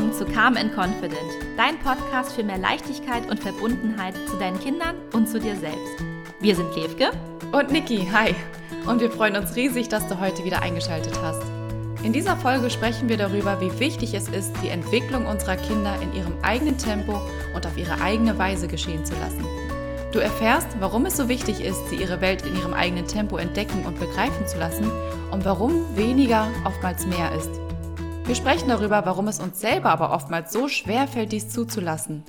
willkommen zu Calm and Confident, dein Podcast für mehr Leichtigkeit und Verbundenheit zu deinen Kindern und zu dir selbst. Wir sind Levke und Niki. Hi. Und wir freuen uns riesig, dass du heute wieder eingeschaltet hast. In dieser Folge sprechen wir darüber, wie wichtig es ist, die Entwicklung unserer Kinder in ihrem eigenen Tempo und auf ihre eigene Weise geschehen zu lassen. Du erfährst, warum es so wichtig ist, sie ihre Welt in ihrem eigenen Tempo entdecken und begreifen zu lassen und warum weniger oftmals mehr ist. Wir sprechen darüber, warum es uns selber aber oftmals so schwer fällt, dies zuzulassen.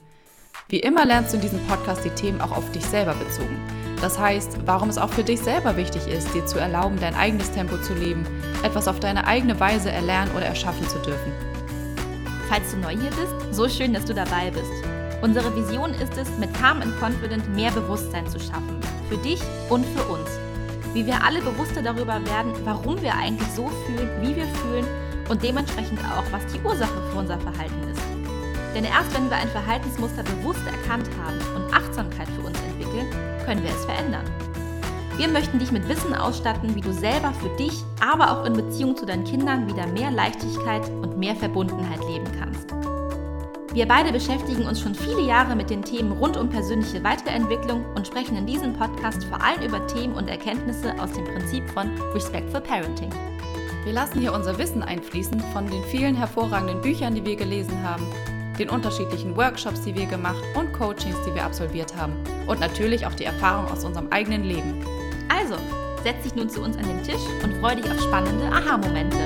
Wie immer lernst du in diesem Podcast die Themen auch auf dich selber bezogen. Das heißt, warum es auch für dich selber wichtig ist, dir zu erlauben, dein eigenes Tempo zu leben, etwas auf deine eigene Weise erlernen oder erschaffen zu dürfen. Falls du neu hier bist, so schön, dass du dabei bist. Unsere Vision ist es, mit Calm and Confident mehr Bewusstsein zu schaffen. Für dich und für uns. Wie wir alle bewusster darüber werden, warum wir eigentlich so fühlen, wie wir fühlen und dementsprechend auch, was die Ursache für unser Verhalten ist. Denn erst wenn wir ein Verhaltensmuster bewusst erkannt haben und Achtsamkeit für uns entwickeln, können wir es verändern. Wir möchten dich mit Wissen ausstatten, wie du selber für dich, aber auch in Beziehung zu deinen Kindern wieder mehr Leichtigkeit und mehr Verbundenheit leben kannst. Wir beide beschäftigen uns schon viele Jahre mit den Themen rund um persönliche Weiterentwicklung und sprechen in diesem Podcast vor allem über Themen und Erkenntnisse aus dem Prinzip von Respectful Parenting. Wir lassen hier unser Wissen einfließen von den vielen hervorragenden Büchern, die wir gelesen haben, den unterschiedlichen Workshops, die wir gemacht und Coachings, die wir absolviert haben und natürlich auch die Erfahrung aus unserem eigenen Leben. Also, setz dich nun zu uns an den Tisch und freu dich auf spannende Aha-Momente.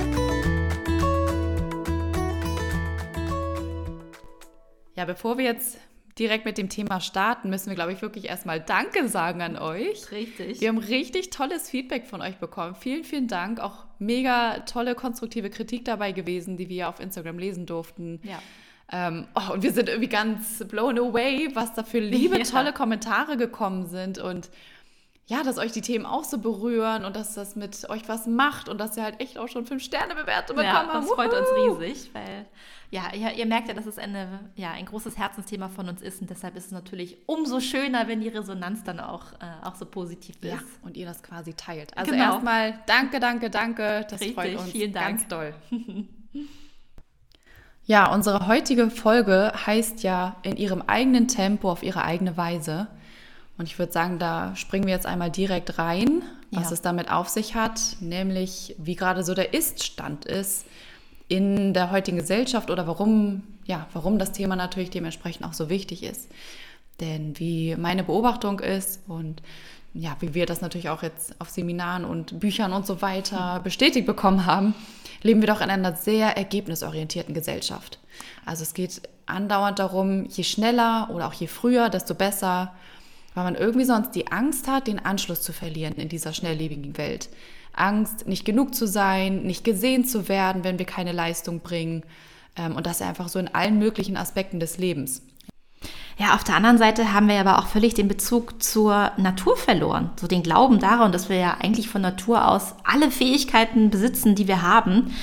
Ja, bevor wir jetzt direkt mit dem Thema starten, müssen wir, glaube ich, wirklich erstmal Danke sagen an euch. Richtig. Wir haben richtig tolles Feedback von euch bekommen. Vielen, vielen Dank. Auch mega tolle, konstruktive Kritik dabei gewesen, die wir auf Instagram lesen durften. Ja. Ähm, oh, und wir sind irgendwie ganz blown away, was da für liebe, ja. tolle Kommentare gekommen sind. Und ja, dass euch die Themen auch so berühren und dass das mit euch was macht und dass ihr halt echt auch schon fünf Sterne bewertet bekommen habt. Ja, das freut uns riesig, weil ja, ihr, ihr, merkt ja, dass es eine, ja, ein großes Herzensthema von uns ist und deshalb ist es natürlich umso schöner, wenn die Resonanz dann auch, äh, auch so positiv ist. Ja, und ihr das quasi teilt. Also genau. erstmal danke, danke, danke. Das Richtig, freut uns vielen Dank. ganz doll. ja, unsere heutige Folge heißt ja in ihrem eigenen Tempo auf ihre eigene Weise. Und ich würde sagen, da springen wir jetzt einmal direkt rein, was ja. es damit auf sich hat, nämlich wie gerade so der Ist-Stand ist in der heutigen Gesellschaft oder warum, ja, warum das Thema natürlich dementsprechend auch so wichtig ist. Denn wie meine Beobachtung ist und ja, wie wir das natürlich auch jetzt auf Seminaren und Büchern und so weiter bestätigt bekommen haben, leben wir doch in einer sehr ergebnisorientierten Gesellschaft. Also es geht andauernd darum, je schneller oder auch je früher, desto besser weil man irgendwie sonst die Angst hat, den Anschluss zu verlieren in dieser schnelllebigen Welt. Angst, nicht genug zu sein, nicht gesehen zu werden, wenn wir keine Leistung bringen. Ähm, und das einfach so in allen möglichen Aspekten des Lebens. Ja, auf der anderen Seite haben wir aber auch völlig den Bezug zur Natur verloren. So den Glauben daran, dass wir ja eigentlich von Natur aus alle Fähigkeiten besitzen, die wir haben.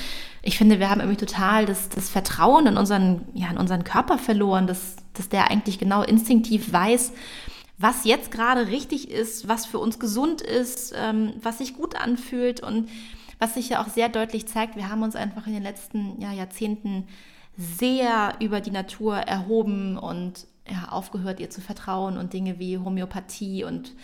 Ich finde, wir haben irgendwie total das, das Vertrauen in unseren, ja, in unseren Körper verloren, dass, dass der eigentlich genau instinktiv weiß, was jetzt gerade richtig ist, was für uns gesund ist, ähm, was sich gut anfühlt und was sich ja auch sehr deutlich zeigt, wir haben uns einfach in den letzten ja, Jahrzehnten sehr über die Natur erhoben und ja, aufgehört, ihr zu vertrauen und Dinge wie Homöopathie und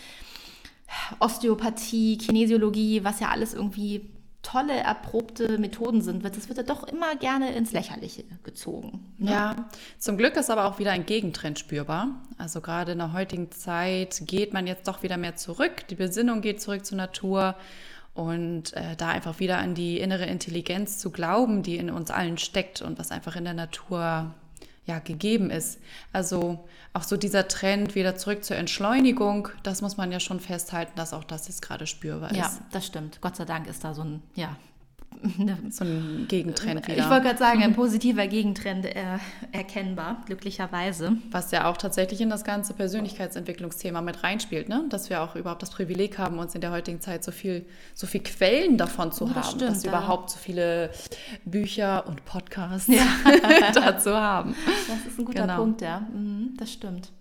Osteopathie, Kinesiologie, was ja alles irgendwie tolle, erprobte Methoden sind, das wird ja doch immer gerne ins Lächerliche gezogen. Ne? Ja, zum Glück ist aber auch wieder ein Gegentrend spürbar. Also gerade in der heutigen Zeit geht man jetzt doch wieder mehr zurück. Die Besinnung geht zurück zur Natur. Und äh, da einfach wieder an die innere Intelligenz zu glauben, die in uns allen steckt und was einfach in der Natur ja, gegeben ist. Also auch so dieser Trend wieder zurück zur Entschleunigung, das muss man ja schon festhalten, dass auch das jetzt gerade spürbar ist. Ja, das stimmt. Gott sei Dank ist da so ein, ja, so ein Gegentrend wieder. Ich wollte gerade sagen, ein positiver Gegentrend äh, erkennbar, glücklicherweise. Was ja auch tatsächlich in das ganze Persönlichkeitsentwicklungsthema mit reinspielt, ne? dass wir auch überhaupt das Privileg haben, uns in der heutigen Zeit so viel, so viel Quellen davon zu das haben, stimmt, dass wir ja. überhaupt so viele Bücher und Podcasts ja. dazu haben. Das ist ein guter genau. Punkt, ja. Mhm, das stimmt.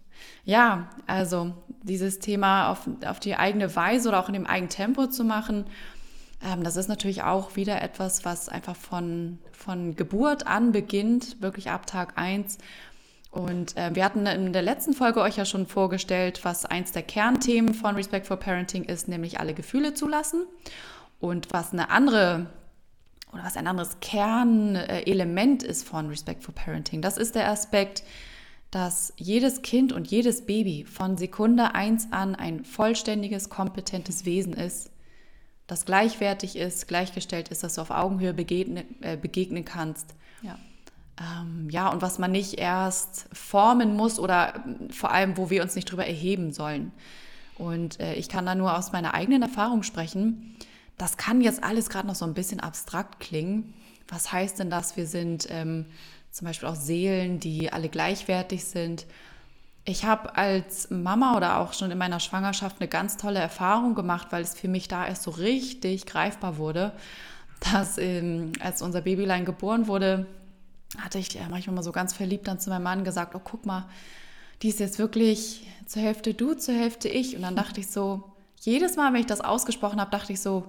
Ja, also dieses Thema auf, auf die eigene Weise oder auch in dem eigenen Tempo zu machen das ist natürlich auch wieder etwas, was einfach von, von Geburt an beginnt, wirklich ab Tag 1. Und äh, wir hatten in der letzten Folge euch ja schon vorgestellt, was eins der Kernthemen von Respectful Parenting ist, nämlich alle Gefühle zulassen. Und was eine andere oder was ein anderes Kernelement ist von Respectful Parenting, das ist der Aspekt, dass jedes Kind und jedes Baby von Sekunde 1 an ein vollständiges, kompetentes Wesen ist, das gleichwertig ist, gleichgestellt ist, dass du auf Augenhöhe begegnen, äh, begegnen kannst. Ja. Ähm, ja, und was man nicht erst formen muss oder vor allem, wo wir uns nicht drüber erheben sollen. Und äh, ich kann da nur aus meiner eigenen Erfahrung sprechen. Das kann jetzt alles gerade noch so ein bisschen abstrakt klingen. Was heißt denn das? Wir sind ähm, zum Beispiel auch Seelen, die alle gleichwertig sind. Ich habe als Mama oder auch schon in meiner Schwangerschaft eine ganz tolle Erfahrung gemacht, weil es für mich da erst so richtig greifbar wurde, dass ähm, als unser Babylein geboren wurde, hatte ich ja manchmal mal so ganz verliebt dann zu meinem Mann gesagt, oh guck mal, die ist jetzt wirklich zur Hälfte du, zur Hälfte ich. Und dann dachte ich so, jedes Mal, wenn ich das ausgesprochen habe, dachte ich so,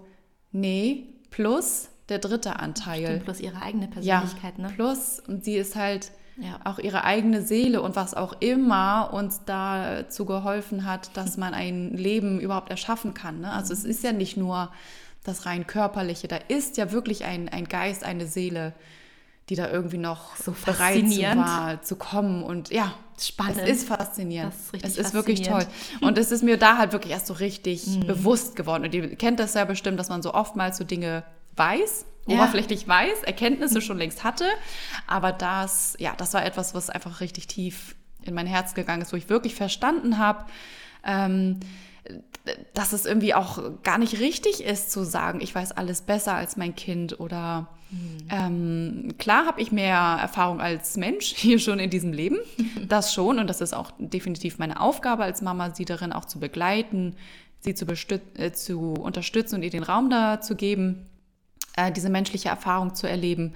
nee, plus der dritte Anteil. Stimmt, plus ihre eigene Persönlichkeit, ja, ne? Plus, und sie ist halt ja. auch ihre eigene Seele und was auch immer uns dazu geholfen hat, dass man ein Leben überhaupt erschaffen kann. Ne? Also es ist ja nicht nur das rein körperliche, da ist ja wirklich ein, ein Geist, eine Seele, die da irgendwie noch so bereit war zu kommen und ja, spannend. Es ist faszinierend. Ist es ist wirklich toll. Und es ist mir da halt wirklich erst so richtig mhm. bewusst geworden. Und ihr kennt das ja bestimmt, dass man so oftmals so Dinge weiß ja. oberflächlich weiß, Erkenntnisse schon längst hatte. Aber das, ja, das war etwas, was einfach richtig tief in mein Herz gegangen ist, wo ich wirklich verstanden habe, ähm, dass es irgendwie auch gar nicht richtig ist zu sagen, ich weiß alles besser als mein Kind oder mhm. ähm, klar habe ich mehr Erfahrung als Mensch hier schon in diesem Leben, das schon und das ist auch definitiv meine Aufgabe als Mama, sie darin auch zu begleiten, sie zu, äh, zu unterstützen und ihr den Raum da zu geben äh, diese menschliche Erfahrung zu erleben.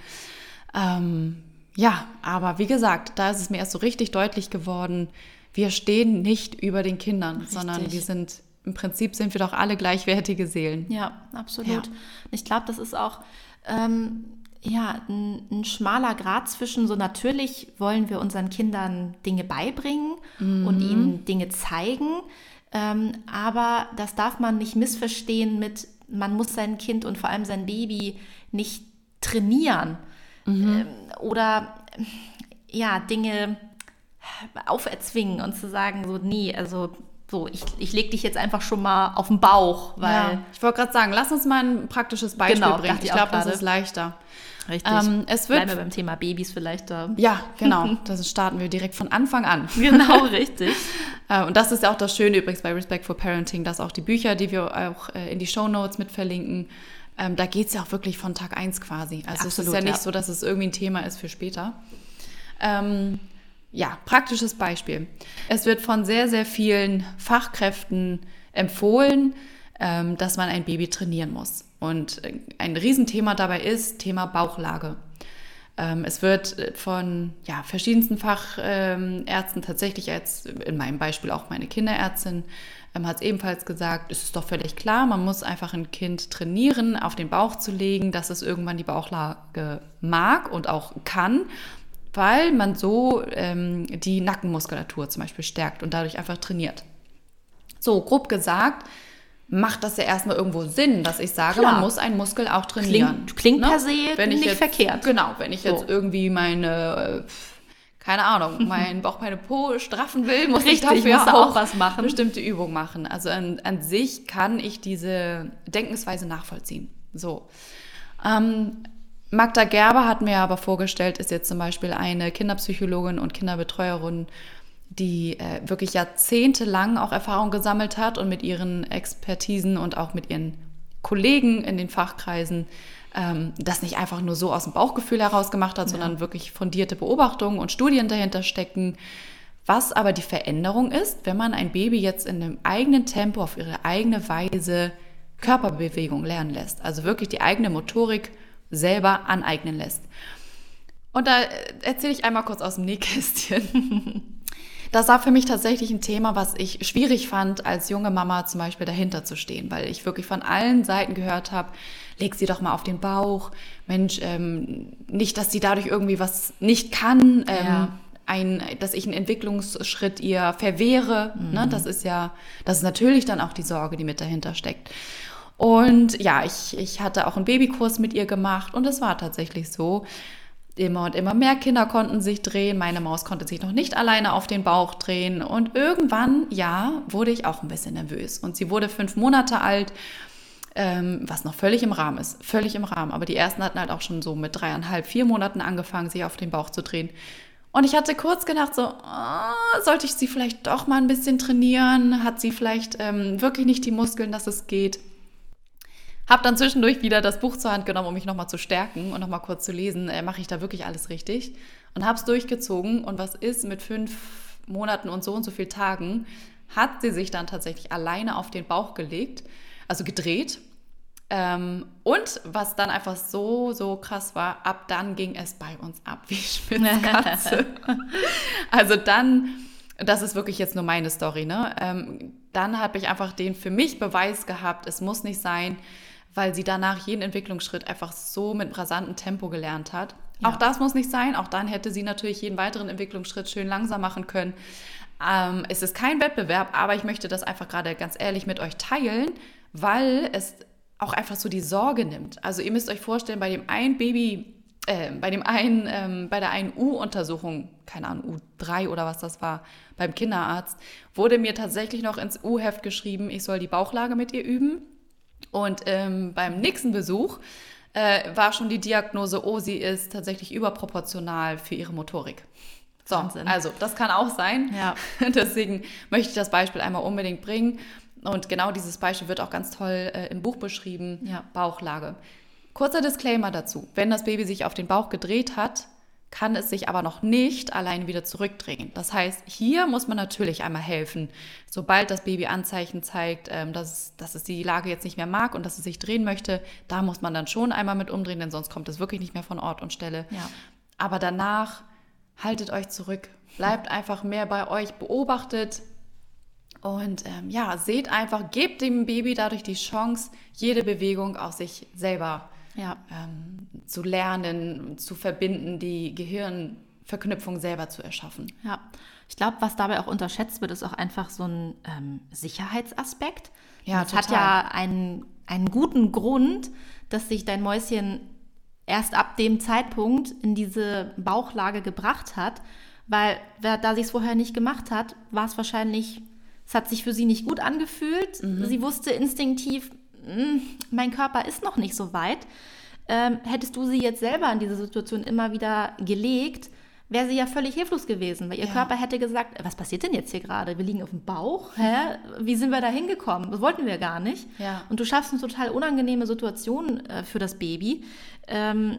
Ähm, ja, aber wie gesagt, da ist es mir erst so richtig deutlich geworden, wir stehen nicht über den Kindern, richtig. sondern wir sind, im Prinzip sind wir doch alle gleichwertige Seelen. Ja, absolut. Ja. Ich glaube, das ist auch ähm, ja, ein, ein, schmaler Grad zwischen so natürlich wollen wir unseren Kindern Dinge beibringen mhm. und ihnen Dinge zeigen, ähm, aber das darf man nicht missverstehen mit man muss sein Kind und vor allem sein Baby nicht trainieren mhm. ähm, oder ja, Dinge auferzwingen und zu sagen, so, nee, also so, ich, ich lege dich jetzt einfach schon mal auf den Bauch, weil. Ja, ich wollte gerade sagen, lass uns mal ein praktisches Beispiel genau, bringen. Ich, ich glaube, das ist leichter. Richtig. Ähm, es wird, Bleiben wir beim Thema Babys vielleicht da. Ja, genau. Das starten wir direkt von Anfang an. Genau, richtig. Äh, und das ist ja auch das Schöne übrigens bei Respect for Parenting, dass auch die Bücher, die wir auch äh, in die Show Notes mit verlinken, ähm, da geht es ja auch wirklich von Tag 1 quasi. Also Absolut, es ist ja nicht ja. so, dass es irgendwie ein Thema ist für später. Ähm, ja, praktisches Beispiel. Es wird von sehr, sehr vielen Fachkräften empfohlen, ähm, dass man ein Baby trainieren muss. Und äh, ein Riesenthema dabei ist Thema Bauchlage. Ähm, es wird äh, von ja, verschiedensten Fachärzten tatsächlich als in meinem Beispiel auch meine Kinderärztin ähm, hat es ebenfalls gesagt, es ist doch völlig klar, man muss einfach ein Kind trainieren, auf den Bauch zu legen, dass es irgendwann die Bauchlage mag und auch kann, weil man so ähm, die Nackenmuskulatur zum Beispiel stärkt und dadurch einfach trainiert. So, grob gesagt, macht das ja erstmal irgendwo Sinn, dass ich sage, Klar. man muss einen Muskel auch trainieren. Klingt, klingt ne? per se wenn nicht jetzt, verkehrt. Genau, wenn ich so. jetzt irgendwie meine, äh, keine Ahnung, meinen Bauch, meine Po straffen will, muss Richtig, ich dafür muss auch, auch, was machen. bestimmte Übungen machen. Also an, an, sich kann ich diese Denkensweise nachvollziehen. So. Ähm, Magda Gerber hat mir aber vorgestellt, ist jetzt zum Beispiel eine Kinderpsychologin und Kinderbetreuerin die äh, wirklich jahrzehntelang auch Erfahrung gesammelt hat und mit ihren Expertisen und auch mit ihren Kollegen in den Fachkreisen ähm, das nicht einfach nur so aus dem Bauchgefühl heraus gemacht hat, ja. sondern wirklich fundierte Beobachtungen und Studien dahinter stecken. Was aber die Veränderung ist, wenn man ein Baby jetzt in einem eigenen Tempo auf ihre eigene Weise Körperbewegung lernen lässt, also wirklich die eigene Motorik selber aneignen lässt. Und da äh, erzähle ich einmal kurz aus dem Nähkästchen. Das war für mich tatsächlich ein Thema, was ich schwierig fand, als junge Mama zum Beispiel dahinter zu stehen, weil ich wirklich von allen Seiten gehört habe, leg sie doch mal auf den Bauch. Mensch, ähm, nicht, dass sie dadurch irgendwie was nicht kann. Ähm, ja. Ein, dass ich einen Entwicklungsschritt ihr verwehre. Ne? Mhm. Ne? Das ist ja, das ist natürlich dann auch die Sorge, die mit dahinter steckt. Und ja, ich, ich hatte auch einen Babykurs mit ihr gemacht und es war tatsächlich so. Immer und immer mehr Kinder konnten sich drehen. Meine Maus konnte sich noch nicht alleine auf den Bauch drehen. Und irgendwann, ja, wurde ich auch ein bisschen nervös. Und sie wurde fünf Monate alt ähm, was noch völlig im Rahmen ist, völlig im Rahmen. Aber die ersten hatten halt auch schon so mit dreieinhalb, vier Monaten angefangen, sich auf den Bauch zu drehen. Und ich hatte kurz gedacht, so, oh, sollte ich sie vielleicht doch mal ein bisschen trainieren? Hat sie vielleicht ähm, wirklich nicht die Muskeln, dass es geht? Hab dann zwischendurch wieder das Buch zur Hand genommen, um mich nochmal zu stärken und nochmal kurz zu lesen, äh, mache ich da wirklich alles richtig? Und habe es durchgezogen. Und was ist mit fünf Monaten und so und so viel Tagen, hat sie sich dann tatsächlich alleine auf den Bauch gelegt also gedreht. Ähm, und was dann einfach so, so krass war, ab dann ging es bei uns ab wie Spitzkatze. also dann, das ist wirklich jetzt nur meine Story, ne? Ähm, dann habe ich einfach den für mich Beweis gehabt, es muss nicht sein, weil sie danach jeden Entwicklungsschritt einfach so mit rasantem Tempo gelernt hat. Ja. Auch das muss nicht sein. Auch dann hätte sie natürlich jeden weiteren Entwicklungsschritt schön langsam machen können. Ähm, es ist kein Wettbewerb, aber ich möchte das einfach gerade ganz ehrlich mit euch teilen, weil es auch einfach so die Sorge nimmt. Also ihr müsst euch vorstellen, bei dem einen Baby, äh, bei dem einen, ähm, bei der einen U-Untersuchung, keine Ahnung, U3 oder was das war, beim Kinderarzt, wurde mir tatsächlich noch ins U-Heft geschrieben, ich soll die Bauchlage mit ihr üben. Und ähm, beim nächsten Besuch äh, war schon die Diagnose, oh, sie ist tatsächlich überproportional für ihre Motorik. So, Wahnsinn. also das kann auch sein. Ja. Deswegen möchte ich das Beispiel einmal unbedingt bringen. Und genau dieses Beispiel wird auch ganz toll äh, im Buch beschrieben, ja. Bauchlage. Kurzer Disclaimer dazu. Wenn das Baby sich auf den Bauch gedreht hat, kann es sich aber noch nicht allein wieder zurückdrehen. Das heißt, hier muss man natürlich einmal helfen. Sobald das Baby Anzeichen zeigt, ähm, dass, dass es die Lage jetzt nicht mehr mag und dass es sich drehen möchte, da muss man dann schon einmal mit umdrehen, denn sonst kommt es wirklich nicht mehr von Ort und Stelle. Ja. Aber danach haltet euch zurück, bleibt einfach mehr bei euch, beobachtet, und ähm, ja, seht einfach, gebt dem Baby dadurch die Chance, jede Bewegung auch sich selber ja. ähm, zu lernen, zu verbinden, die Gehirnverknüpfung selber zu erschaffen. Ja, ich glaube, was dabei auch unterschätzt wird, ist auch einfach so ein ähm, Sicherheitsaspekt. Ja, das total. hat ja einen, einen guten Grund, dass sich dein Mäuschen erst ab dem Zeitpunkt in diese Bauchlage gebracht hat, weil da sie es vorher nicht gemacht hat, war es wahrscheinlich es hat sich für sie nicht gut angefühlt. Mhm. Sie wusste instinktiv, mein Körper ist noch nicht so weit. Ähm, hättest du sie jetzt selber in diese Situation immer wieder gelegt, wäre sie ja völlig hilflos gewesen, weil ihr ja. Körper hätte gesagt, was passiert denn jetzt hier gerade? Wir liegen auf dem Bauch, hä? Wie sind wir da hingekommen? Das wollten wir gar nicht. Ja. Und du schaffst eine total unangenehme Situation äh, für das Baby. Ähm,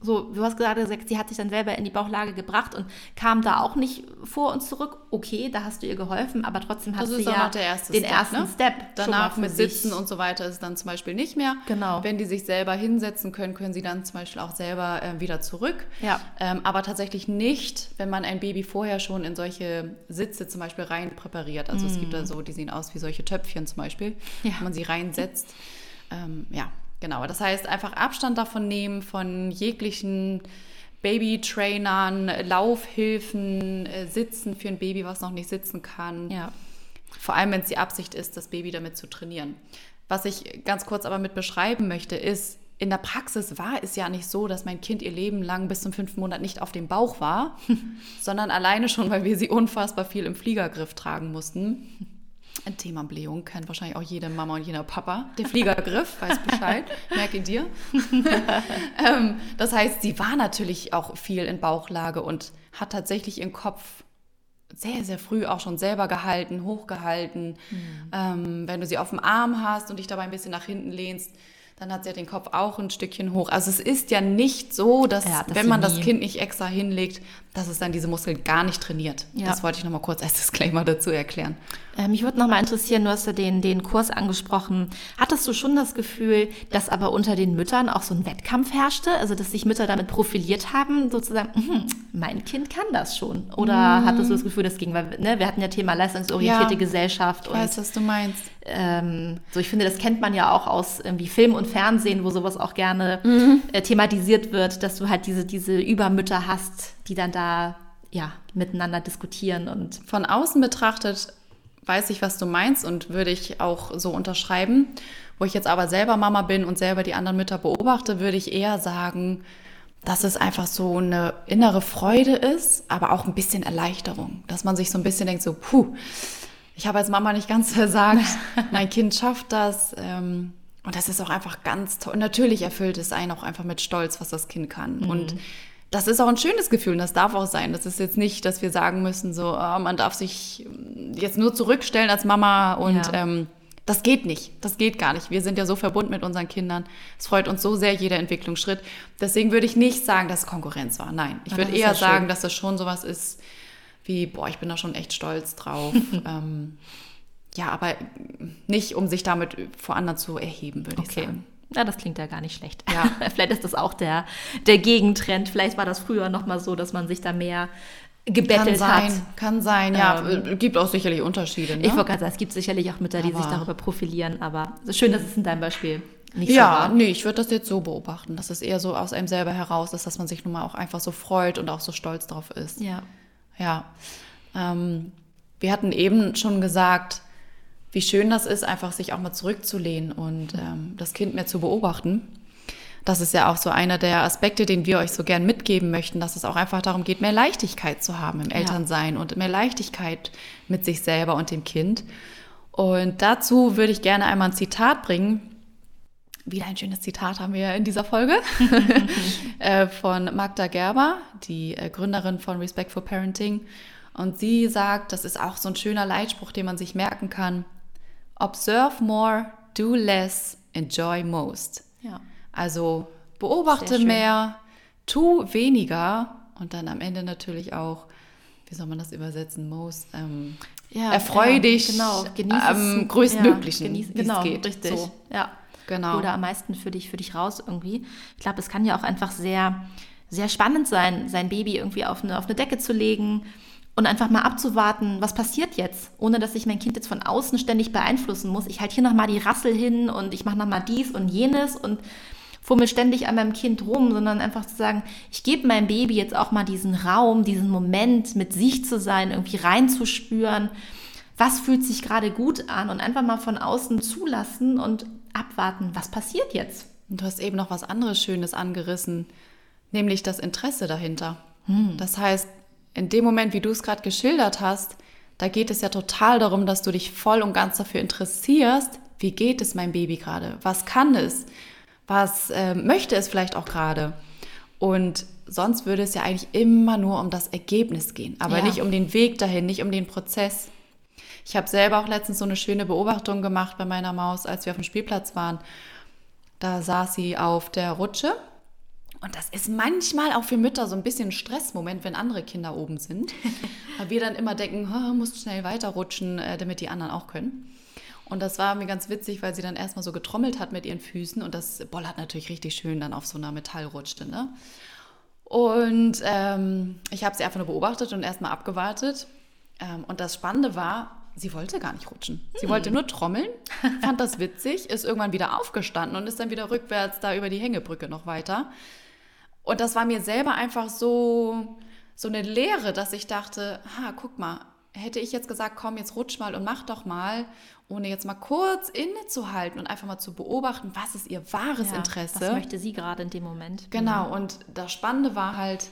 so, du hast gerade gesagt, sie hat sich dann selber in die Bauchlage gebracht und kam da auch nicht vor uns zurück. Okay, da hast du ihr geholfen, aber trotzdem hat sie ja erste den Step, ersten ne? Step. Danach mit Sitzen und so weiter ist dann zum Beispiel nicht mehr. Genau. Wenn die sich selber hinsetzen können, können sie dann zum Beispiel auch selber äh, wieder zurück. Ja. Ähm, aber tatsächlich nicht, wenn man ein Baby vorher schon in solche Sitze zum Beispiel rein präpariert. Also mm. es gibt da mm. so, die sehen aus wie solche Töpfchen zum Beispiel, ja. wo man sie reinsetzt. Ähm, ja, genau. Das heißt, einfach Abstand davon nehmen von jeglichen Babytrainern, Laufhilfen, äh, Sitzen für ein Baby, was noch nicht sitzen kann. Ja. Vor allem, wenn es die Absicht ist, das Baby damit zu trainieren. Was ich ganz kurz aber mit beschreiben möchte, ist, in der Praxis war es ja nicht so, dass mein Kind ihr Leben lang bis zum fünften Monat nicht auf dem Bauch war, sondern alleine schon, weil wir sie unfassbar viel im Fliegergriff tragen mussten. Ein Thema Blähung kennt wahrscheinlich auch jede Mama und jeder Papa. Der Fliegergriff, weiß Bescheid, merke dir. ähm, das heißt, sie war natürlich auch viel in Bauchlage und hat tatsächlich ihren Kopf sehr, sehr früh auch schon selber gehalten, hochgehalten. Mhm. Ähm, wenn du sie auf dem Arm hast und dich dabei ein bisschen nach hinten lehnst, dann hat sie ja den Kopf auch ein Stückchen hoch. Also es ist ja nicht so, dass, ja, wenn man das Kind nicht extra hinlegt, dass es dann diese Muskeln gar nicht trainiert. Ja. Das wollte ich nochmal kurz als Disclaimer dazu erklären. Äh, mich würde nochmal interessieren, du hast ja den, den Kurs angesprochen. Hattest du schon das Gefühl, dass aber unter den Müttern auch so ein Wettkampf herrschte? Also dass sich Mütter damit profiliert haben, sozusagen, hm, mein Kind kann das schon. Oder mm. hattest du das Gefühl, das ging, weil ne, wir hatten ja Thema leistungsorientierte ja, Gesellschaft. Ich weiß, was du meinst. Ähm, so, ich finde, das kennt man ja auch aus irgendwie Film und Fernsehen, wo sowas auch gerne mm. äh, thematisiert wird, dass du halt diese, diese Übermütter hast, die dann da ja, miteinander diskutieren und. Von außen betrachtet weiß ich, was du meinst und würde ich auch so unterschreiben. Wo ich jetzt aber selber Mama bin und selber die anderen Mütter beobachte, würde ich eher sagen, dass es einfach so eine innere Freude ist, aber auch ein bisschen Erleichterung. Dass man sich so ein bisschen denkt, so, puh, ich habe als Mama nicht ganz versagt, mein Kind schafft das. Ähm, und das ist auch einfach ganz toll. Natürlich erfüllt es einen auch einfach mit Stolz, was das Kind kann. Mhm. Und das ist auch ein schönes Gefühl und das darf auch sein. Das ist jetzt nicht, dass wir sagen müssen, so, oh, man darf sich jetzt nur zurückstellen als Mama und ja. ähm, das geht nicht. Das geht gar nicht. Wir sind ja so verbunden mit unseren Kindern. Es freut uns so sehr, jeder Entwicklungsschritt. Deswegen würde ich nicht sagen, dass es Konkurrenz war. Nein, ich würde eher ja sagen, dass das schon sowas ist wie, boah, ich bin da schon echt stolz drauf. ähm, ja, aber nicht, um sich damit vor anderen zu erheben, würde okay. ich sagen. Ja, das klingt ja gar nicht schlecht. Ja. Vielleicht ist das auch der, der Gegentrend. Vielleicht war das früher noch mal so, dass man sich da mehr gebettelt kann sein, hat. Kann sein, ja. Ähm, gibt auch sicherlich Unterschiede. Ne? Ich wollte gerade sagen, es gibt sicherlich auch Mütter, die aber sich darüber profilieren, aber schön, dass es in deinem Beispiel nicht ja, so war. nee, ich würde das jetzt so beobachten, dass es eher so aus einem selber heraus ist, dass man sich nun mal auch einfach so freut und auch so stolz drauf ist. Ja. Ja. Ähm, wir hatten eben schon gesagt, wie schön das ist, einfach sich auch mal zurückzulehnen und ähm, das Kind mehr zu beobachten. Das ist ja auch so einer der Aspekte, den wir euch so gern mitgeben möchten, dass es auch einfach darum geht, mehr Leichtigkeit zu haben im Elternsein ja. und mehr Leichtigkeit mit sich selber und dem Kind. Und dazu würde ich gerne einmal ein Zitat bringen. Wieder ein schönes Zitat haben wir ja in dieser Folge äh, von Magda Gerber, die äh, Gründerin von Respect for Parenting. Und sie sagt, das ist auch so ein schöner Leitspruch, den man sich merken kann. Observe more, do less, enjoy most. Ja. Also beobachte mehr, tu weniger und dann am Ende natürlich auch, wie soll man das übersetzen, most, ähm, ja, erfreu ja, dich genau. Genieß am größtmöglichen, ja, genieß, genau, geht. richtig. So. Ja. Genau. Oder am meisten für dich, für dich raus irgendwie. Ich glaube, es kann ja auch einfach sehr, sehr spannend sein, sein Baby irgendwie auf eine, auf eine Decke zu legen und einfach mal abzuwarten, was passiert jetzt, ohne dass ich mein Kind jetzt von außen ständig beeinflussen muss. Ich halte hier nochmal die Rassel hin und ich mache nochmal dies und jenes und fummel ständig an meinem Kind rum, sondern einfach zu sagen, ich gebe meinem Baby jetzt auch mal diesen Raum, diesen Moment mit sich zu sein, irgendwie reinzuspüren, was fühlt sich gerade gut an und einfach mal von außen zulassen und abwarten, was passiert jetzt. Und du hast eben noch was anderes Schönes angerissen, nämlich das Interesse dahinter. Hm. Das heißt, in dem Moment, wie du es gerade geschildert hast, da geht es ja total darum, dass du dich voll und ganz dafür interessierst, wie geht es meinem Baby gerade? Was kann es? Was äh, möchte es vielleicht auch gerade? Und sonst würde es ja eigentlich immer nur um das Ergebnis gehen, aber ja. nicht um den Weg dahin, nicht um den Prozess. Ich habe selber auch letztens so eine schöne Beobachtung gemacht bei meiner Maus, als wir auf dem Spielplatz waren. Da saß sie auf der Rutsche und das ist manchmal auch für Mütter so ein bisschen ein Stressmoment, wenn andere Kinder oben sind. Weil wir dann immer denken, oh, musst schnell weiterrutschen, äh, damit die anderen auch können. Und das war mir ganz witzig, weil sie dann erstmal so getrommelt hat mit ihren Füßen und das bollert natürlich richtig schön dann auf so einer Metallrutsche. Ne? Und ähm, ich habe sie einfach nur beobachtet und erstmal abgewartet. Ähm, und das Spannende war, sie wollte gar nicht rutschen. Sie hm. wollte nur trommeln, fand das witzig, ist irgendwann wieder aufgestanden und ist dann wieder rückwärts da über die Hängebrücke noch weiter. Und das war mir selber einfach so, so eine Lehre, dass ich dachte, ha, guck mal, hätte ich jetzt gesagt, komm, jetzt rutsch mal und mach doch mal, ohne jetzt mal kurz innezuhalten und einfach mal zu beobachten, was ist ihr wahres ja, Interesse. Was möchte sie gerade in dem Moment? Genau, und das Spannende war halt,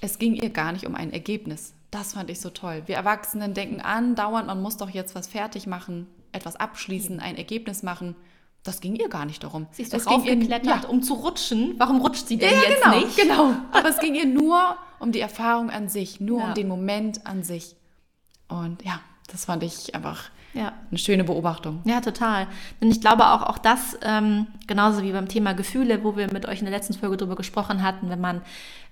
es ging ihr gar nicht um ein Ergebnis. Das fand ich so toll. Wir Erwachsenen denken an, dauernd, man muss doch jetzt was fertig machen, etwas abschließen, ein Ergebnis machen. Das ging ihr gar nicht darum. Sie ist doch aufgeklettert, ja. um zu rutschen. Warum rutscht sie denn ja, jetzt genau, nicht? Genau, aber es ging ihr nur um die Erfahrung an sich, nur ja. um den Moment an sich. Und ja, das fand ich einfach ja. eine schöne Beobachtung. Ja, total. Denn ich glaube auch, auch das, ähm, genauso wie beim Thema Gefühle, wo wir mit euch in der letzten Folge drüber gesprochen hatten, wenn man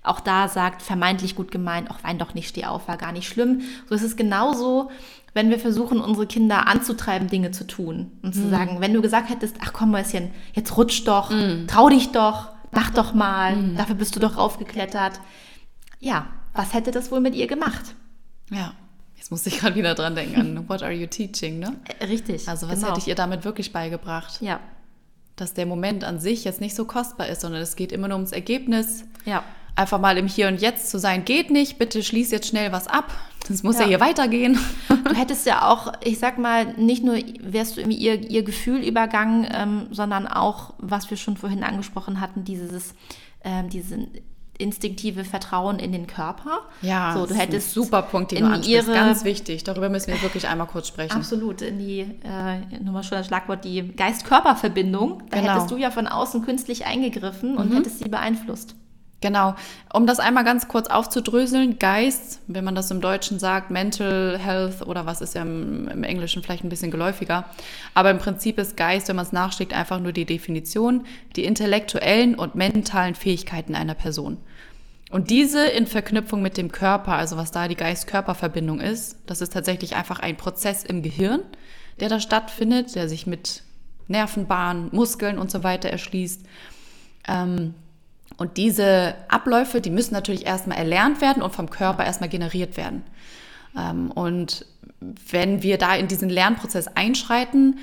auch da sagt, vermeintlich gut gemeint, auch wein doch nicht, steh auf, war gar nicht schlimm. So ist es genauso, wenn wir versuchen, unsere Kinder anzutreiben, Dinge zu tun. Und zu mhm. sagen, wenn du gesagt hättest, ach komm, Mäuschen, jetzt rutsch doch, mhm. trau dich doch, mach doch mal, mhm. dafür bist du doch aufgeklettert. Ja, was hätte das wohl mit ihr gemacht? Ja. Jetzt muss ich gerade wieder dran denken an What are you teaching, ne? Richtig. Also was genau. hätte ich ihr damit wirklich beigebracht? Ja. Dass der Moment an sich jetzt nicht so kostbar ist, sondern es geht immer nur ums Ergebnis. Ja. Einfach mal im Hier und Jetzt zu sein, geht nicht. Bitte schließ jetzt schnell was ab. Das muss ja, Ja. hier weitergehen. Du hättest ja auch, ich sag mal, nicht nur wärst du irgendwie ihr, ihr Gefühl übergangen, ähm, sondern auch, was wir schon vorhin angesprochen hatten, dieses, ähm, diesen instinktive Vertrauen in den Körper. Ja, so, das du ist hättest super Punkt, den du ansprichst. ihre- Ganz wichtig. Darüber müssen wir wirklich einmal kurz sprechen. Absolut, in die, äh, nur mal schon das Schlagwort, die Geist-Körper-Verbindung. Da Genau. hättest du ja von außen künstlich eingegriffen und hättest sie beeinflusst. Genau. Um das einmal ganz kurz aufzudröseln, Geist, wenn man das im Deutschen sagt, Mental Health oder was ist ja im, im Englischen vielleicht ein bisschen geläufiger. Aber im Prinzip ist Geist, wenn man es nachschlägt, einfach nur die Definition, die intellektuellen und mentalen Fähigkeiten einer Person. Und diese in Verknüpfung mit dem Körper, also was da die Geist-Körper-Verbindung ist, das ist tatsächlich einfach ein Prozess im Gehirn, der da stattfindet, der sich mit Nervenbahnen, Muskeln und so weiter erschließt. Ähm, und diese Abläufe, die müssen natürlich erstmal erlernt werden und vom Körper erstmal generiert werden. Ähm, und wenn wir da in diesen Lernprozess einschreiten,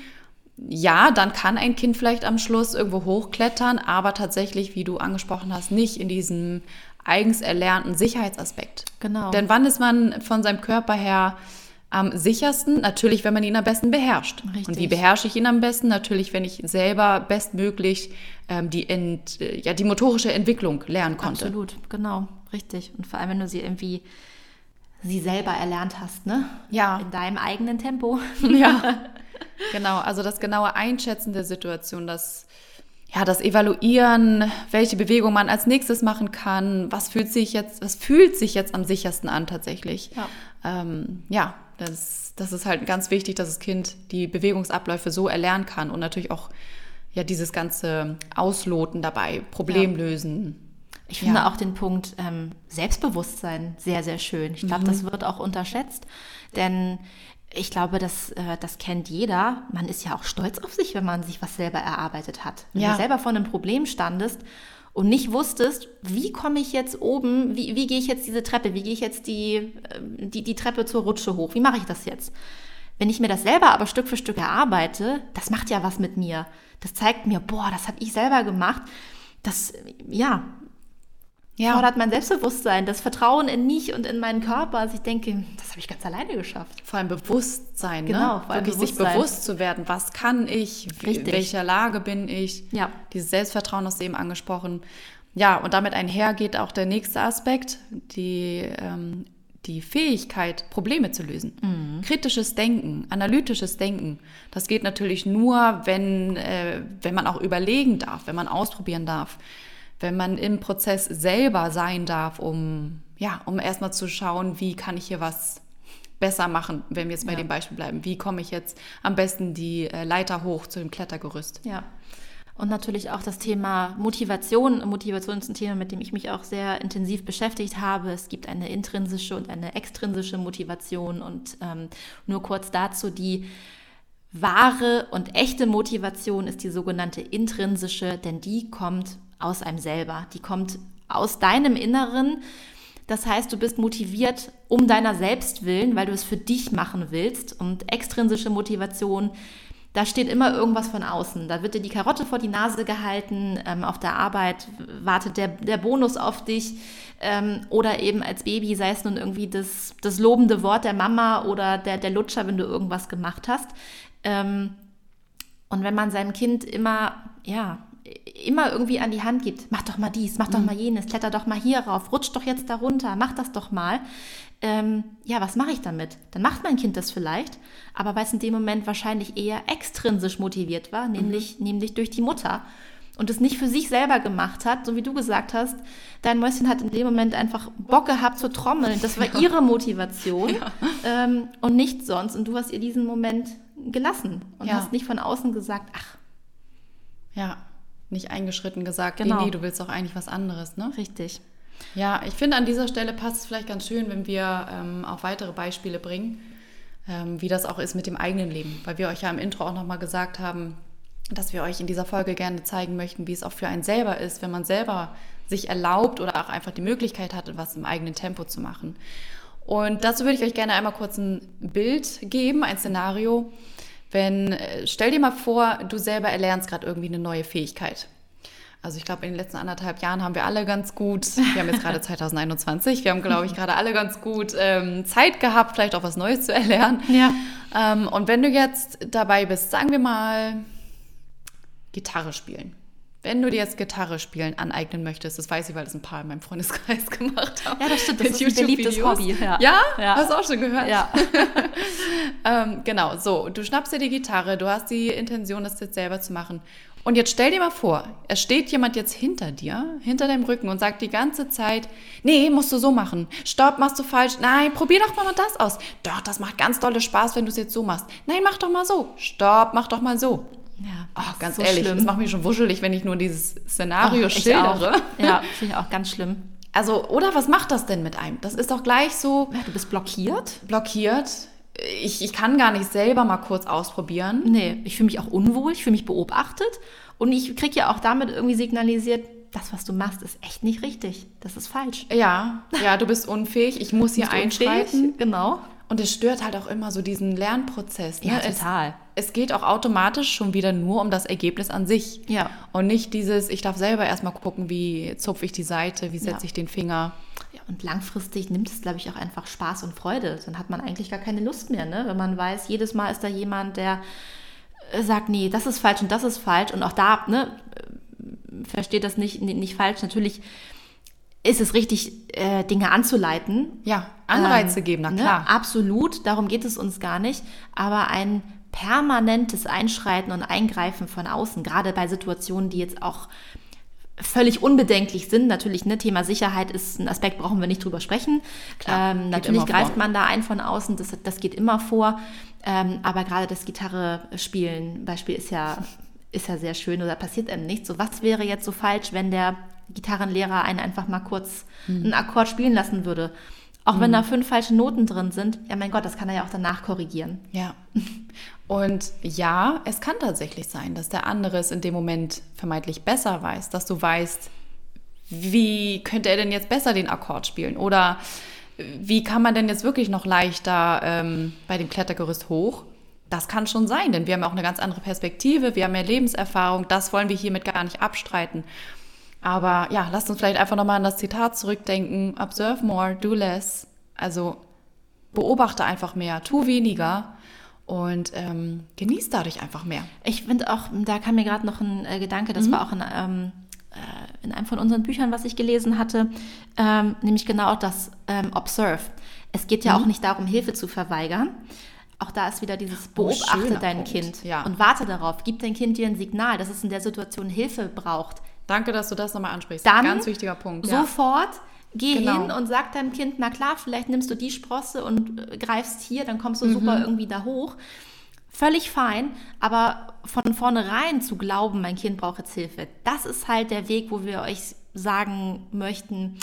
ja, dann kann ein Kind vielleicht am Schluss irgendwo hochklettern, aber tatsächlich, wie du angesprochen hast, nicht in diesem eigens erlernten Sicherheitsaspekt. Genau. Denn wann ist man von seinem Körper her am sichersten? Natürlich, wenn man ihn am besten beherrscht. Richtig. Und wie beherrsche ich ihn am besten? Natürlich, wenn ich selber bestmöglich ähm, die, Ent, äh, ja, die motorische Entwicklung lernen konnte. Absolut, genau, richtig. Und vor allem, wenn du sie irgendwie sie selber erlernt hast, ne? Ja. In deinem eigenen Tempo. Ja, genau. Also das genaue Einschätzen der Situation, das, ja, das Evaluieren, welche Bewegung man als nächstes machen kann, was fühlt sich jetzt, was fühlt sich jetzt am sichersten an tatsächlich. Ja. Ähm, ja, das, das ist halt ganz wichtig, dass das Kind die Bewegungsabläufe so erlernen kann und natürlich auch ja dieses ganze Ausloten dabei, Problemlösen. Ich finde Ja. auch den Punkt ähm, Selbstbewusstsein sehr, sehr schön. Ich glaube, das wird auch unterschätzt, denn ich glaube, das, äh, das kennt jeder. Man ist ja auch stolz auf sich, wenn man sich was selber erarbeitet hat. Wenn Ja. du selber vor einem Problem standest und nicht wusstest, wie komme ich jetzt oben, wie, wie gehe ich jetzt diese Treppe, wie gehe ich jetzt die, ähm, die, die Treppe zur Rutsche hoch, wie mache ich das jetzt? Wenn ich mir das selber aber Stück für Stück erarbeite, das macht ja was mit mir. Das zeigt mir, boah, das habe ich selber gemacht. Das, ja, Ja. fordert mein Selbstbewusstsein, das Vertrauen in mich und in meinen Körper. Also ich denke, das habe ich ganz alleine geschafft. Vor allem Bewusstsein, Genau, ne? vor allem Wirklich sich bewusst zu werden, was kann ich, Richtig. in welcher Lage bin ich. Ja. Dieses Selbstvertrauen hast du eben angesprochen. Ja, und damit einhergeht auch der nächste Aspekt, die, ähm, die Fähigkeit, Probleme zu lösen. Mhm. Kritisches Denken, analytisches Denken. Das geht natürlich nur, wenn, äh, wenn man auch überlegen darf, wenn man ausprobieren darf, wenn man im Prozess selber sein darf, um, ja, um erstmal zu schauen, wie kann ich hier was besser machen, wenn wir jetzt bei Ja. dem Beispiel bleiben. Wie komme ich jetzt am besten die äh, Leiter hoch zu dem Klettergerüst? Ja. Und natürlich auch das Thema Motivation. Motivation ist ein Thema, mit dem ich mich auch sehr intensiv beschäftigt habe. Es gibt eine intrinsische und eine extrinsische Motivation. Und ähm, nur kurz dazu, die wahre und echte Motivation ist die sogenannte intrinsische, denn die kommt aus einem selber. Die kommt aus deinem Inneren. Das heißt, du bist motiviert um deiner selbst willen, weil du es für dich machen willst. Und extrinsische Motivation, da steht immer irgendwas von außen. Da wird dir die Karotte vor die Nase gehalten, ähm, auf der Arbeit wartet der, der Bonus auf dich ähm, oder eben als Baby sei es nun irgendwie das, das lobende Wort der Mama oder der, der Lutscher, wenn du irgendwas gemacht hast. Ähm, und wenn man seinem Kind immer, ja, immer irgendwie an die Hand gibt, mach doch mal dies, mach doch mal jenes, kletter doch mal hier rauf, rutsch doch jetzt da runter, mach das doch mal. Ähm, ja, was mache ich damit? Dann macht mein Kind das vielleicht, aber weil es in dem Moment wahrscheinlich eher extrinsisch motiviert war, nämlich, nämlich durch die Mutter und es nicht für sich selber gemacht hat, so wie du gesagt hast, dein Mäuschen hat in dem Moment einfach Bock gehabt zu trommeln. Das war ihre Motivation ähm, und nicht sonst. Und du hast ihr diesen Moment gelassen und Ja. hast nicht von außen gesagt, ach, Ja, nicht eingeschritten gesagt, Genau. nee, nee, du willst auch eigentlich was anderes, ne? richtig. Ja, ich finde, an dieser Stelle passt es vielleicht ganz schön, wenn wir ähm, auch weitere Beispiele bringen, ähm, wie das auch ist mit dem eigenen Leben. Weil wir euch ja im Intro auch nochmal gesagt haben, dass wir euch in dieser Folge gerne zeigen möchten, wie es auch für einen selber ist, wenn man selber sich erlaubt oder auch einfach die Möglichkeit hat, etwas im eigenen Tempo zu machen. Und dazu würde ich euch gerne einmal kurz ein Bild geben, ein Szenario. Wenn, äh, stell dir mal vor, du selber erlernst gerade irgendwie eine neue Fähigkeit. Also ich glaube, in den letzten anderthalb Jahren haben wir alle ganz gut, wir haben jetzt gerade 2021, wir haben, glaube ich, gerade alle ganz gut ähm, Zeit gehabt, vielleicht auch was Neues zu erlernen. Ja. Ähm, und wenn du jetzt dabei bist, sagen wir mal, Gitarre spielen. Wenn du dir jetzt Gitarre spielen aneignen möchtest, das weiß ich, weil das ein paar in meinem Freundeskreis gemacht haben. Ja, das stimmt, das ist ein beliebtes Hobby. Ja? ja? ja. Hast du auch schon gehört? Ja. ähm, genau, so, du schnappst dir die Gitarre, du hast die Intention, das jetzt selber zu machen. Und jetzt stell dir mal vor, es steht jemand jetzt hinter dir, hinter deinem Rücken und sagt die ganze Zeit, nee, musst du so machen. Stopp, machst du falsch. Nein, probier doch mal das aus. Doch, das macht ganz dolle Spaß, wenn du es jetzt so machst. Nein, mach doch mal so. Stopp, mach doch mal so. Ja, oh, ganz so ehrlich, schlimm. das macht mich schon wuschelig, wenn ich nur dieses Szenario oh, schildere. Auch. Ja, finde ich auch ganz schlimm. Also, oder was macht das denn mit einem? Das ist doch gleich so. Ja, du bist blockiert. Blockiert. Ich, ich kann gar nicht selber mal kurz ausprobieren. Nee, ich fühle mich auch unwohl, ich fühle mich beobachtet. Und ich kriege ja auch damit irgendwie signalisiert, das, was du machst, ist echt nicht richtig. Das ist falsch. Ja, ja, du bist unfähig. Ich muss hier einschreiten. Genau. Und es stört halt auch immer so diesen Lernprozess. Ne? Ja, total. Es, es, geht auch automatisch schon wieder nur um das Ergebnis an sich. Ja. Und nicht dieses, ich darf selber erstmal gucken, wie zupfe ich die Seite, wie setze ja. ich den Finger. Ja, und langfristig nimmt es, glaube ich, auch einfach Spaß und Freude. Dann hat man eigentlich gar keine Lust mehr, ne? wenn man weiß, jedes Mal ist da jemand, der äh, sagt, nee, das ist falsch und das ist falsch. Und auch da, ne, äh, versteht das nicht, nicht falsch. Natürlich ist es richtig, äh, Dinge anzuleiten. Ja, Anreize ähm, geben, na ne, klar. Ne? Absolut, darum geht es uns gar nicht. Aber ein permanentes Einschreiten und Eingreifen von außen, gerade bei Situationen, die jetzt auch völlig unbedenklich sind. Natürlich, ne, Thema Sicherheit ist ein Aspekt, brauchen wir nicht drüber sprechen. Klar, ähm, natürlich greift vor. man da ein von außen, das, das geht immer vor. Ähm, aber gerade das Gitarre-Spielen Beispiel ist ja, ist ja sehr schön oder passiert einem nichts. So, was wäre jetzt so falsch, wenn der Gitarrenlehrer einen einfach mal kurz mhm. einen Akkord spielen lassen würde. Auch mhm. wenn da fünf falsche Noten drin sind, ja mein Gott, das kann er ja auch danach korrigieren. Ja. Und ja, es kann tatsächlich sein, dass der andere es in dem Moment vermeintlich besser weiß, dass du weißt, wie könnte er denn jetzt besser den Akkord spielen? Oder wie kann man denn jetzt wirklich noch leichter ähm, bei dem Klettergerüst hoch? Das kann schon sein, denn wir haben auch eine ganz andere Perspektive, wir haben mehr Lebenserfahrung, das wollen wir hiermit gar nicht abstreiten. Aber ja, lasst uns vielleicht einfach nochmal an das Zitat zurückdenken. Observe more, do less. Also beobachte einfach mehr, tu weniger und ähm, genieß dadurch einfach mehr. Ich finde auch, da kam mir gerade noch ein äh, Gedanke, das mhm. war auch in, ähm, äh, in, einem von unseren Büchern, was ich gelesen hatte, ähm, nämlich genau das ähm, Observe. Es geht ja mhm. auch nicht darum, Hilfe zu verweigern. Auch da ist wieder dieses oh, Beobachte oh, dein Punkt. Kind ja. und warte darauf. Gib dein Kind dir ein Signal, dass es in der Situation Hilfe braucht. Danke, dass du das nochmal ansprichst. Dann Ganz wichtiger Punkt. Sofort ja. geh genau. hin und sag deinem Kind, na klar, vielleicht nimmst du die Sprosse und äh, greifst hier, dann kommst du mhm. super irgendwie da hoch. Völlig fein, aber von vornherein zu glauben, mein Kind braucht jetzt Hilfe, das ist halt der Weg, wo wir euch sagen möchten,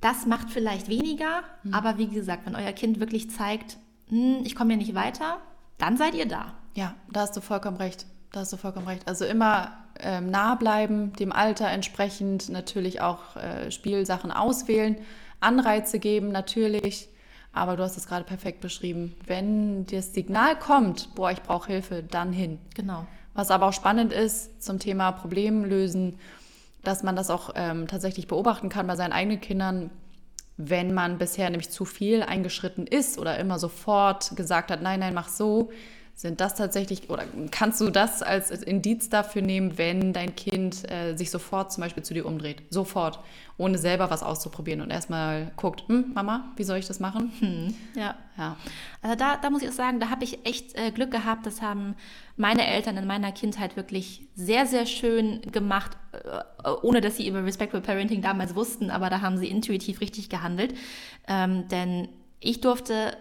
das macht vielleicht weniger, mhm. aber wie gesagt, wenn euer Kind wirklich zeigt, hm, ich komme hier nicht weiter, dann seid ihr da. Ja, da hast du vollkommen recht. Da hast du vollkommen recht. Also immer ähm, nah bleiben, dem Alter entsprechend natürlich auch äh, Spielsachen auswählen, Anreize geben natürlich. Aber du hast es gerade perfekt beschrieben. Wenn das Signal kommt, boah, ich brauche Hilfe, dann hin. Genau. Was aber auch spannend ist zum Thema Problemlösen, dass man das auch ähm, tatsächlich beobachten kann bei seinen eigenen Kindern, wenn man bisher nämlich zu viel eingeschritten ist oder immer sofort gesagt hat, nein, nein, mach so, sind das tatsächlich, oder kannst du das als Indiz dafür nehmen, wenn dein Kind äh, sich sofort zum Beispiel zu dir umdreht? Sofort, ohne selber was auszuprobieren und erstmal guckt, hm, Mama, wie soll ich das machen? Hm, ja. ja. Also da, da muss ich auch sagen, da habe ich echt äh, Glück gehabt. Das haben meine Eltern in meiner Kindheit wirklich sehr, sehr schön gemacht, äh, ohne dass sie über Respectful Parenting damals wussten, aber da haben sie intuitiv richtig gehandelt. Ähm, denn ich durfte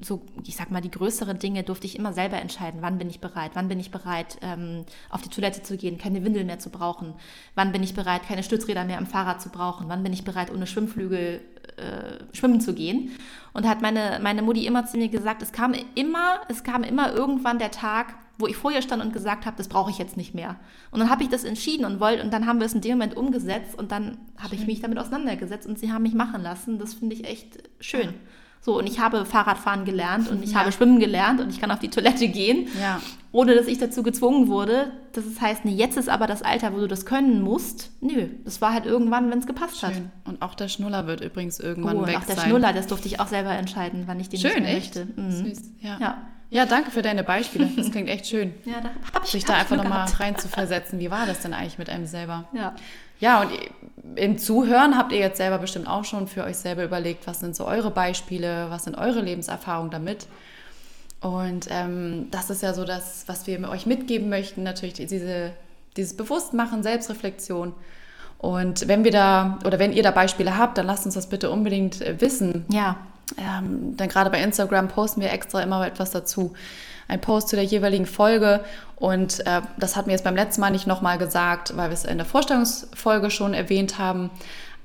so, ich sag mal, die größeren Dinge durfte ich immer selber entscheiden. Wann bin ich bereit? Wann bin ich bereit, ähm, auf die Toilette zu gehen, keine Windel mehr zu brauchen? Wann bin ich bereit, keine Stützräder mehr am Fahrrad zu brauchen? Wann bin ich bereit, ohne Schwimmflügel äh, schwimmen zu gehen? Und hat meine, meine Mutti immer zu mir gesagt, es kam immer, es kam immer irgendwann der Tag, wo ich vor ihr stand und gesagt habe, das brauche ich jetzt nicht mehr. Und dann habe ich das entschieden und wollte, und dann haben wir es in dem Moment umgesetzt und dann habe ich mich damit auseinandergesetzt und sie haben mich machen lassen. Das finde ich echt schön. Ja. So, und ich habe Fahrradfahren gelernt und ich ja. habe Schwimmen gelernt und ich kann auf die Toilette gehen, ja. ohne dass ich dazu gezwungen wurde. Das heißt, nee, jetzt ist aber das Alter, wo du das können musst. Nö, das war halt irgendwann, wenn es gepasst Schön. hat. Und auch der Schnuller wird übrigens irgendwann oh, weg auch der sein. Schnuller, das durfte ich auch selber entscheiden, wann ich den Schön, nicht möchte. Mhm. Süß, ja. ja. Ja, danke für deine Beispiele. Das klingt echt schön. ja, da habe ich Sich da einfach nochmal rein zu versetzen. Wie war das denn eigentlich mit einem selber? Ja. Ja, und im Zuhören habt ihr jetzt selber bestimmt auch schon für euch selber überlegt, was sind so eure Beispiele, was sind eure Lebenserfahrungen damit. Und ähm, das ist ja so das, was wir euch mitgeben möchten, natürlich diese, dieses Bewusstmachen, Selbstreflexion. Und wenn wir da oder wenn ihr da Beispiele habt, dann lasst uns das bitte unbedingt äh, wissen. Ja. Ähm, denn gerade bei Instagram posten wir extra immer etwas dazu. Ein Post zu der jeweiligen Folge. Und äh, das hatten wir jetzt beim letzten Mal nicht nochmal gesagt, weil wir es in der Vorstellungsfolge schon erwähnt haben.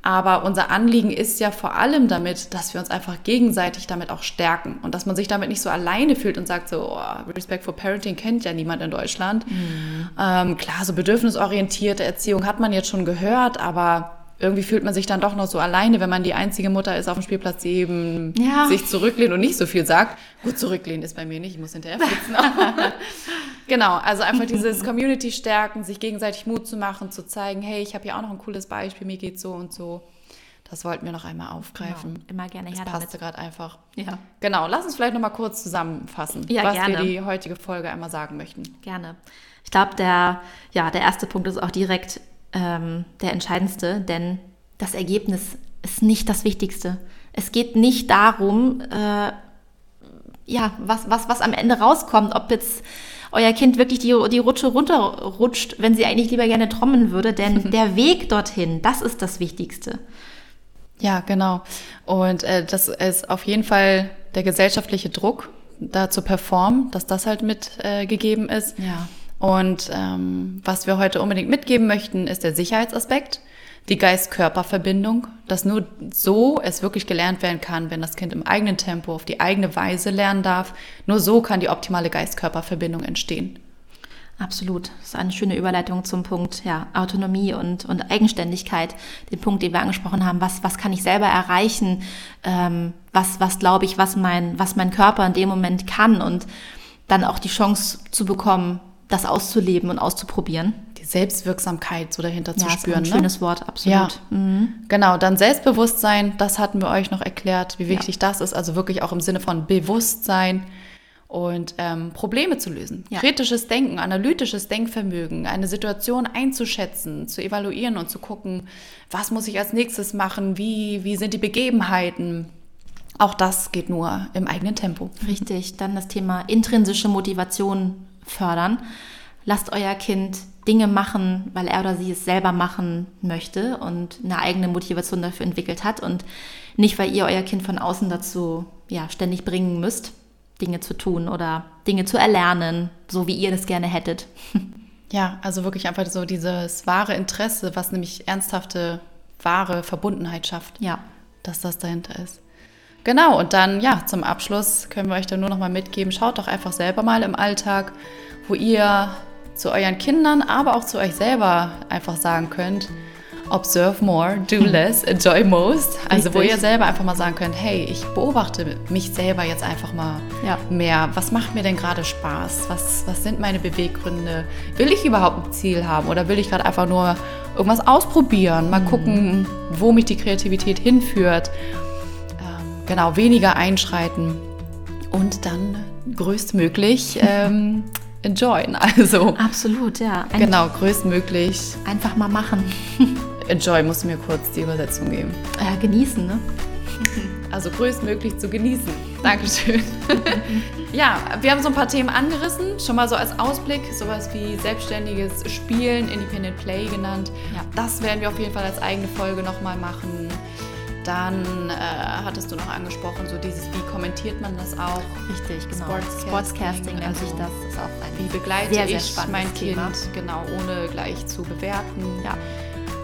Aber unser Anliegen ist ja vor allem damit, dass wir uns einfach gegenseitig damit auch stärken und dass man sich damit nicht so alleine fühlt und sagt so, oh, Respectful Parenting kennt ja niemand in Deutschland. Mhm. Ähm, klar, so bedürfnisorientierte Erziehung hat man jetzt schon gehört, aber irgendwie fühlt man sich dann doch noch so alleine, wenn man die einzige Mutter ist auf dem Spielplatz, die eben ja. sich zurücklehnt und nicht so viel sagt. Gut, zurücklehnen ist bei mir nicht, ich muss hinterher flitzen. genau, also einfach dieses Community stärken, sich gegenseitig Mut zu machen, zu zeigen, hey, ich habe hier auch noch ein cooles Beispiel, mir geht so und so. Das wollten wir noch einmal aufgreifen. Genau, immer gerne her das passte gerade einfach. Ja. Genau, lass uns vielleicht noch mal kurz zusammenfassen, ja, was gerne. wir die heutige Folge einmal sagen möchten. Gerne. Ich glaube, der, ja, der erste Punkt ist auch direkt ähm, der entscheidendste, denn das Ergebnis ist nicht das Wichtigste. Es geht nicht darum, äh, ja, was, was, was am Ende rauskommt, ob jetzt euer Kind wirklich die, die Rutsche runterrutscht, wenn sie eigentlich lieber gerne trommeln würde, denn der Weg dorthin, das ist das Wichtigste. Ja, genau. Und äh, das ist auf jeden Fall der gesellschaftliche Druck, da zu performen, dass das halt mitgegeben äh, ist. Ja. Und ähm, was wir heute unbedingt mitgeben möchten, ist der Sicherheitsaspekt, die Geist-Körper-Verbindung, dass nur so es wirklich gelernt werden kann, wenn das Kind im eigenen Tempo auf die eigene Weise lernen darf. Nur so kann die optimale Geist-Körper-Verbindung entstehen. Absolut. Das ist eine schöne Überleitung zum Punkt ja, Autonomie und, und Eigenständigkeit. Den Punkt, den wir angesprochen haben. Was, was kann ich selber erreichen? Ähm, was, was glaube ich, was mein, was mein Körper in dem Moment kann? Und dann auch die Chance zu bekommen, das auszuleben und auszuprobieren. Die Selbstwirksamkeit so dahinter ja, zu spüren. Ist ein ne? schönes Wort, absolut. Ja. Mhm. Genau, dann Selbstbewusstsein, das hatten wir euch noch erklärt, wie wichtig ja. das ist. Also wirklich auch im Sinne von Bewusstsein und ähm, Probleme zu lösen. Ja. Kritisches Denken, analytisches Denkvermögen, eine Situation einzuschätzen, zu evaluieren und zu gucken, was muss ich als nächstes machen, wie, wie sind die Begebenheiten. Auch das geht nur im eigenen Tempo. Richtig, dann das Thema intrinsische Motivation fördern. Lasst euer Kind Dinge machen, weil er oder sie es selber machen möchte und eine eigene Motivation dafür entwickelt hat und nicht, weil ihr euer Kind von außen dazu ja, ständig bringen müsst, Dinge zu tun oder Dinge zu erlernen, so wie ihr das gerne hättet. Ja, also wirklich einfach so dieses wahre Interesse, was nämlich ernsthafte, wahre Verbundenheit schafft. Ja. Dass das dahinter ist. Genau, und dann, ja, zum Abschluss können wir euch dann nur noch mal mitgeben, schaut doch einfach selber mal im Alltag, wo ihr zu euren Kindern, aber auch zu euch selber einfach sagen könnt, observe more, do less, enjoy most. Also Richtig. wo ihr selber einfach mal sagen könnt, hey, ich beobachte mich selber jetzt einfach mal ja. mehr. Was macht mir denn gerade Spaß? Was, was sind meine Beweggründe? Will ich überhaupt ein Ziel haben oder will ich gerade einfach nur irgendwas ausprobieren? Mal mhm. gucken, wo mich die Kreativität hinführt genau, weniger einschreiten und dann größtmöglich ähm, enjoyen. Also absolut, ja. Ein genau, größtmöglich. Einfach mal machen. Enjoy, musst du mir kurz die Übersetzung geben. Ja, genießen, ne? Also größtmöglich zu genießen. Dankeschön. ja, wir haben so ein paar Themen angerissen, schon mal so als Ausblick, sowas wie selbstständiges Spielen, Independent Play genannt. Ja. Das werden wir auf jeden Fall als eigene Folge nochmal machen. Dann äh, hattest du noch angesprochen, so dieses, wie kommentiert man das auch? Richtig, genau. Sportscasting, Sportscasting nennt also, sich das. ist auch ein Wie begleite sehr, ich sehr mein Thema. Kind, genau, ohne gleich zu bewerten. Ja,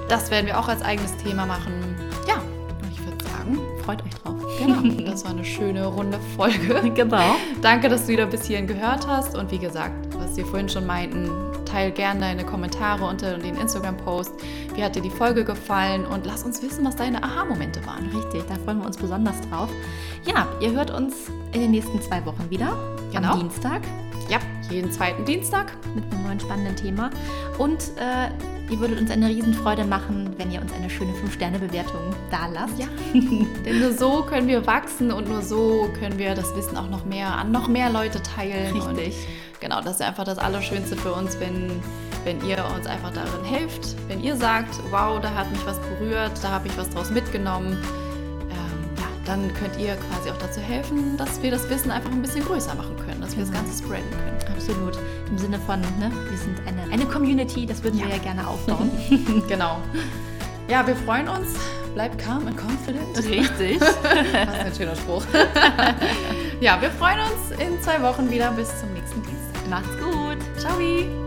das werden wir auch als eigenes Thema machen. Ja, ich würde sagen, freut euch drauf. Genau, das war eine schöne runde Folge. Genau. Danke, dass du wieder bis hierhin gehört hast. Und wie gesagt, was was wir vorhin schon meinten, teil gerne deine Kommentare unter den Instagram-Post. Wie hat dir die Folge gefallen? Und lass uns wissen, was deine Aha-Momente waren. Richtig, da freuen wir uns besonders drauf. Ja, ihr hört uns in den nächsten zwei Wochen wieder. Genau. Am Dienstag. Ja, jeden zweiten Dienstag. Mit einem neuen spannenden Thema. Und äh, Ihr würdet uns eine Riesenfreude machen, wenn ihr uns eine schöne 5-Sterne-Bewertung da lasst. Ja, denn nur so können wir wachsen und nur so können wir das Wissen auch noch mehr an noch mehr Leute teilen. Richtig. Genau, das ist einfach das Allerschönste für uns, wenn, wenn ihr uns einfach darin helft. Wenn ihr sagt, wow, da hat mich was berührt, da habe ich was draus mitgenommen dann könnt ihr quasi auch dazu helfen, dass wir das Wissen einfach ein bisschen größer machen können, dass wir das Ganze spreaden können. Absolut. Im Sinne von, ne, wir sind eine, eine Community, das würden ja. wir ja gerne aufbauen. genau. Ja, wir freuen uns. Bleibt calm and confident. Richtig. das ist ein schöner Spruch. ja, wir freuen uns in zwei Wochen wieder. Bis zum nächsten Dienstag. Macht's gut. Ciao.